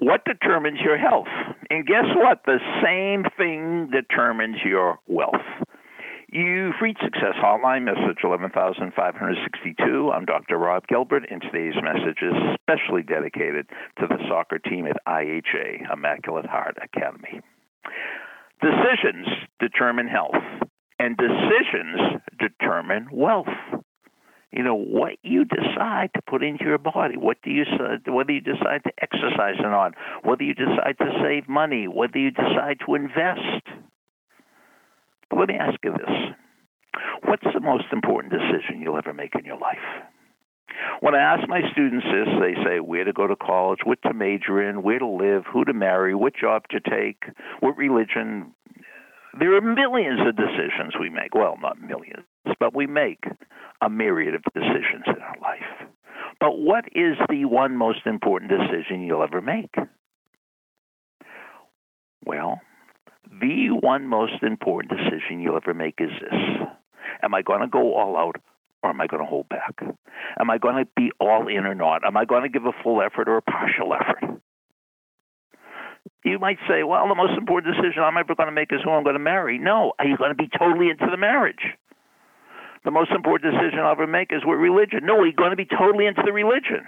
What determines your health? And guess what? The same thing determines your wealth. You've reached Success Hotline, message 11562. I'm Dr. Rob Gilbert, and today's message is specially dedicated to the soccer team at IHA, Immaculate Heart Academy. Decisions determine health, and decisions determine wealth you know what you decide to put into your body what do you whether you decide to exercise or not whether you decide to save money whether you decide to invest but let me ask you this what's the most important decision you'll ever make in your life when I ask my students this, they say where to go to college, what to major in, where to live, who to marry, what job to take, what religion. There are millions of decisions we make. Well, not millions, but we make a myriad of decisions in our life. But what is the one most important decision you'll ever make? Well, the one most important decision you'll ever make is this Am I going to go all out or am I going to hold back? Am I going to be all in or not? Am I going to give a full effort or a partial effort? You might say, well, the most important decision I'm ever going to make is who I'm going to marry. No, are you going to be totally into the marriage? The most important decision I'll ever make is what religion. No, you're going to be totally into the religion.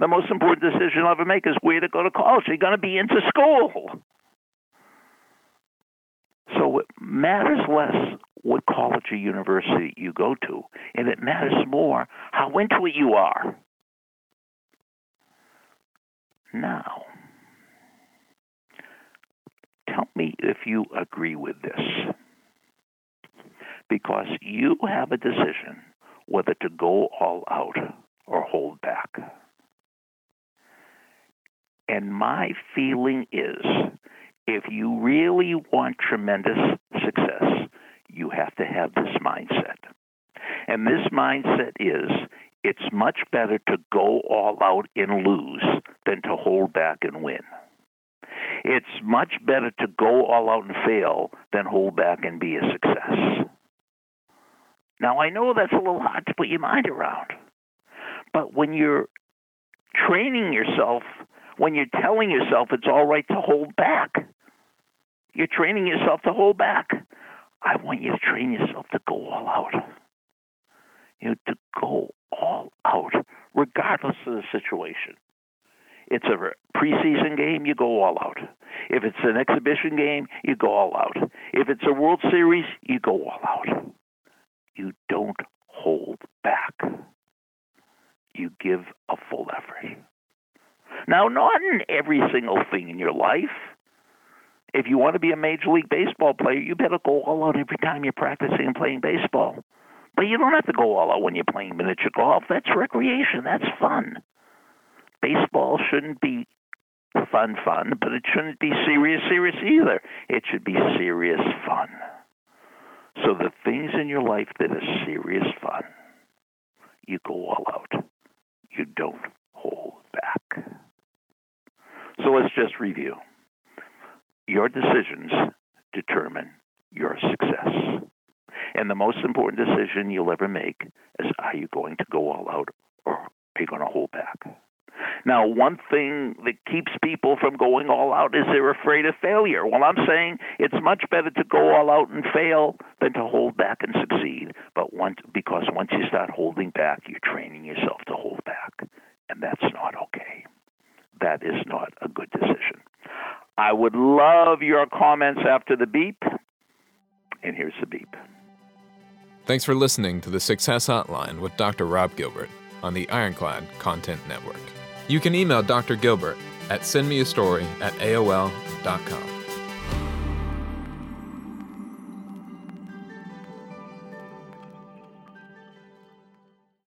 The most important decision I'll ever make is where to go to college. You're going to be into school. So it matters less what college or university you go to, and it matters more how into it you are. Now, tell me if you agree with this because you have a decision whether to go all out or hold back. And my feeling is if you really want tremendous success, you have to have this mindset. And this mindset is it's much better to go all out and lose than to hold back and win. It's much better to go all out and fail than hold back and be a success. Now, I know that's a little hard to put your mind around, but when you're training yourself, when you're telling yourself it's all right to hold back, you're training yourself to hold back. I want you to train yourself to go all out. You know, to go all out, regardless of the situation. It's a preseason game, you go all out. If it's an exhibition game, you go all out. If it's a World Series, you go all out you don't hold back. You give a full effort. Now, not in every single thing in your life. If you want to be a Major League Baseball player, you better go all out every time you're practicing and playing baseball. But you don't have to go all out when you're playing miniature golf. That's recreation. That's fun. Baseball shouldn't be fun, fun, but it shouldn't be serious, serious either. It should be serious fun. So the things in your life that are serious fun, you go all out. You don't hold back. So let's just review. Your decisions determine your success. And the most important decision you'll ever make is are you going to go all out or are you going to hold back? Now, one thing that keeps people from going all out is they're afraid of failure. Well, I'm saying it's much better to go all out and fail than to hold back and succeed. But once, because once you start holding back, you're training yourself to hold back, and that's not okay. That is not a good decision. I would love your comments after the beep, and here's the beep. Thanks for listening to the Success Hotline with Dr. Rob Gilbert on the Ironclad Content Network. You can email Dr. Gilbert at sendmeastory at AOL.com.